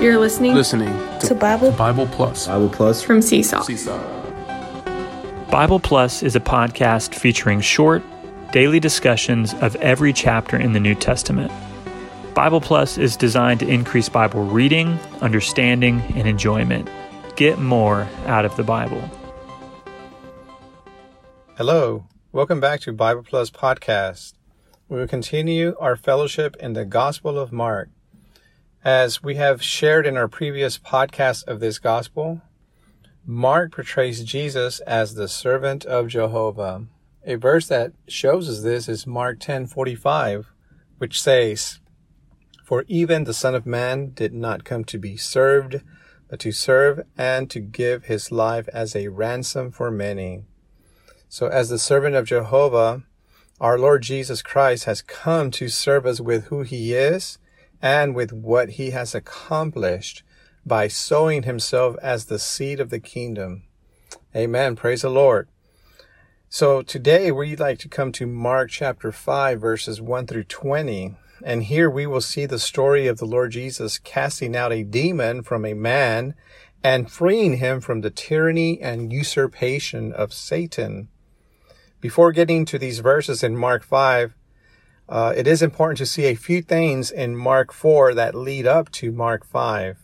You're listening, listening to, to Bible Bible Plus Bible Plus from Seesaw. Seesaw. Bible Plus is a podcast featuring short, daily discussions of every chapter in the New Testament. Bible Plus is designed to increase Bible reading, understanding, and enjoyment. Get more out of the Bible. Hello, welcome back to Bible Plus Podcast. We will continue our fellowship in the Gospel of Mark. As we have shared in our previous podcast of this Gospel, Mark portrays Jesus as the servant of Jehovah. A verse that shows us this is Mark 10:45, which says, "For even the Son of Man did not come to be served, but to serve and to give his life as a ransom for many." So as the servant of Jehovah, our Lord Jesus Christ has come to serve us with who he is and with what he has accomplished by sowing himself as the seed of the kingdom. Amen. Praise the Lord. So today we'd like to come to Mark chapter 5 verses 1 through 20. And here we will see the story of the Lord Jesus casting out a demon from a man and freeing him from the tyranny and usurpation of Satan. Before getting to these verses in Mark 5, uh, it is important to see a few things in Mark 4 that lead up to Mark 5.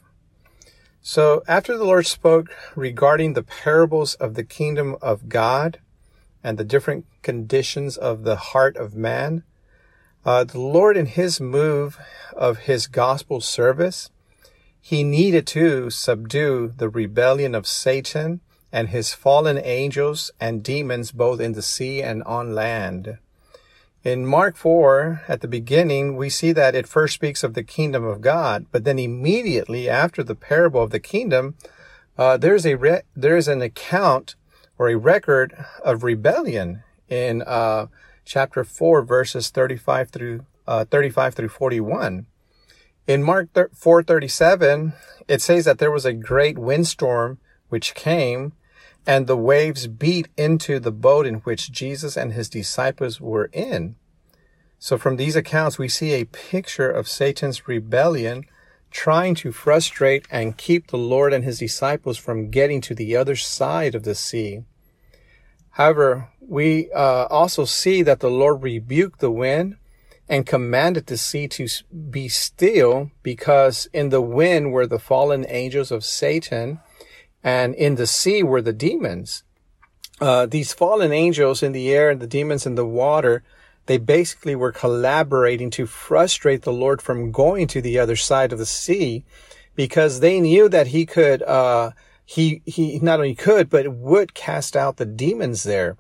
So after the Lord spoke regarding the parables of the kingdom of God and the different conditions of the heart of man, uh, the Lord in his move of his gospel service, he needed to subdue the rebellion of Satan and his fallen angels and demons both in the sea and on land. In Mark 4, at the beginning, we see that it first speaks of the kingdom of God, but then immediately after the parable of the kingdom, uh, there's a re- there's an account or a record of rebellion in uh, chapter 4, verses 35 through uh, 35 through 41. In Mark 4:37, it says that there was a great windstorm which came and the waves beat into the boat in which Jesus and his disciples were in. So from these accounts, we see a picture of Satan's rebellion trying to frustrate and keep the Lord and his disciples from getting to the other side of the sea. However, we uh, also see that the Lord rebuked the wind and commanded the sea to be still because in the wind were the fallen angels of Satan and in the sea were the demons. Uh, these fallen angels in the air and the demons in the water, they basically were collaborating to frustrate the Lord from going to the other side of the sea because they knew that he could, uh, he, he not only could, but would cast out the demons there.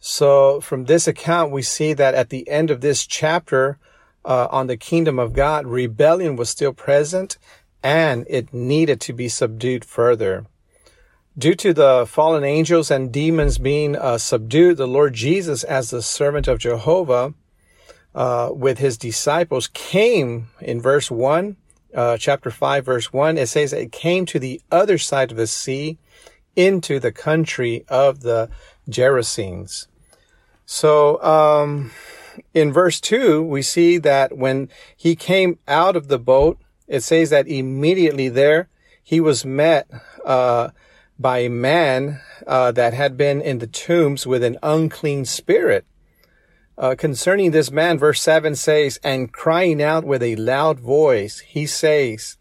So from this account, we see that at the end of this chapter, uh, on the kingdom of God, rebellion was still present and it needed to be subdued further. Due to the fallen angels and demons being uh, subdued, the Lord Jesus, as the servant of Jehovah, uh, with his disciples, came in verse 1, uh, chapter 5, verse 1. It says it came to the other side of the sea into the country of the Gerasenes. So, um, in verse 2, we see that when he came out of the boat, it says that immediately there he was met, uh, by a man uh, that had been in the tombs with an unclean spirit. Uh, concerning this man, verse 7 says, And crying out with a loud voice, he says,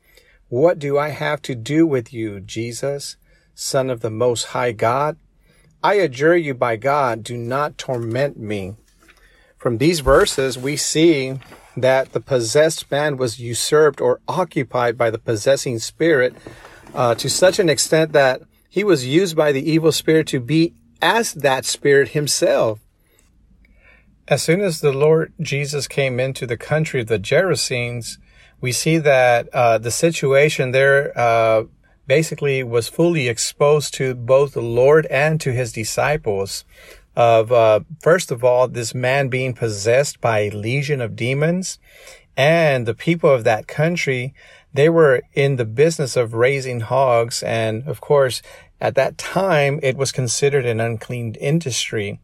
What do I have to do with you, Jesus, Son of the Most High God? I adjure you by God, do not torment me. From these verses, we see that the possessed man was usurped or occupied by the possessing spirit uh, to such an extent that he was used by the evil spirit to be as that spirit himself. As soon as the Lord Jesus came into the country of the Gerasenes, we see that uh, the situation there uh, basically was fully exposed to both the Lord and to his disciples. Of uh, first of all, this man being possessed by a legion of demons, and the people of that country they were in the business of raising hogs. And of course, at that time, it was considered an unclean industry.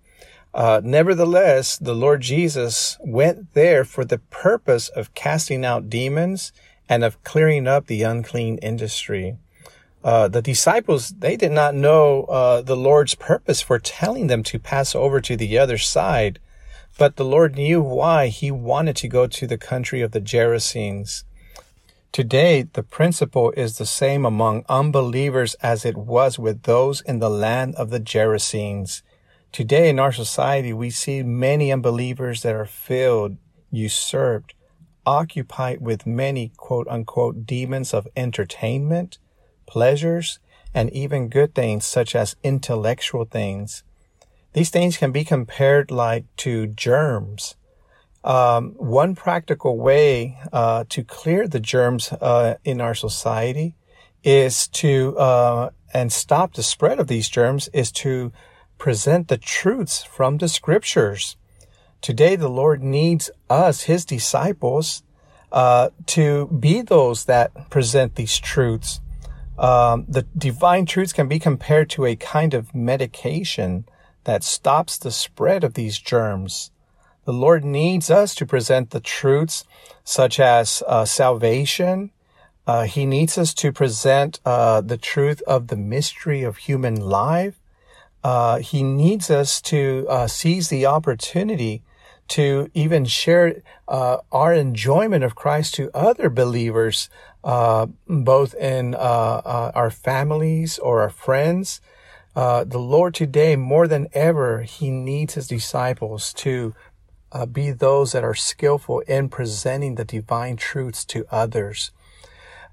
Uh, nevertheless, the Lord Jesus went there for the purpose of casting out demons and of clearing up the unclean industry. Uh, the disciples, they did not know uh, the Lord's purpose for telling them to pass over to the other side, but the Lord knew why he wanted to go to the country of the Gerasenes. Today, the principle is the same among unbelievers as it was with those in the land of the Gerasenes. Today in our society, we see many unbelievers that are filled, usurped, occupied with many quote unquote demons of entertainment, pleasures, and even good things such as intellectual things. These things can be compared like to germs. Um, one practical way uh, to clear the germs uh, in our society is to uh, and stop the spread of these germs is to present the truths from the scriptures. Today, the Lord needs us, His disciples, uh, to be those that present these truths. Um, the divine truths can be compared to a kind of medication that stops the spread of these germs. The Lord needs us to present the truths such as uh, salvation. Uh, he needs us to present uh, the truth of the mystery of human life. Uh, he needs us to uh, seize the opportunity to even share uh, our enjoyment of Christ to other believers, both in our families or our friends. the Lord today, more than ever, He needs His disciples to uh, be those that are skillful in presenting the divine truths to others.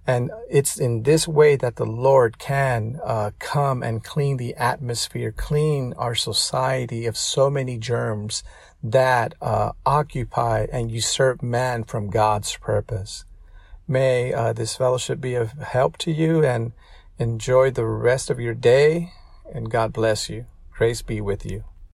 And it's in this way that the Lord can uh, come and clean the atmosphere, clean our society of so many germs that uh, occupy and usurp man from God's purpose. May uh, this fellowship be of help to you and enjoy the rest of your day. And God bless you. Grace be with you.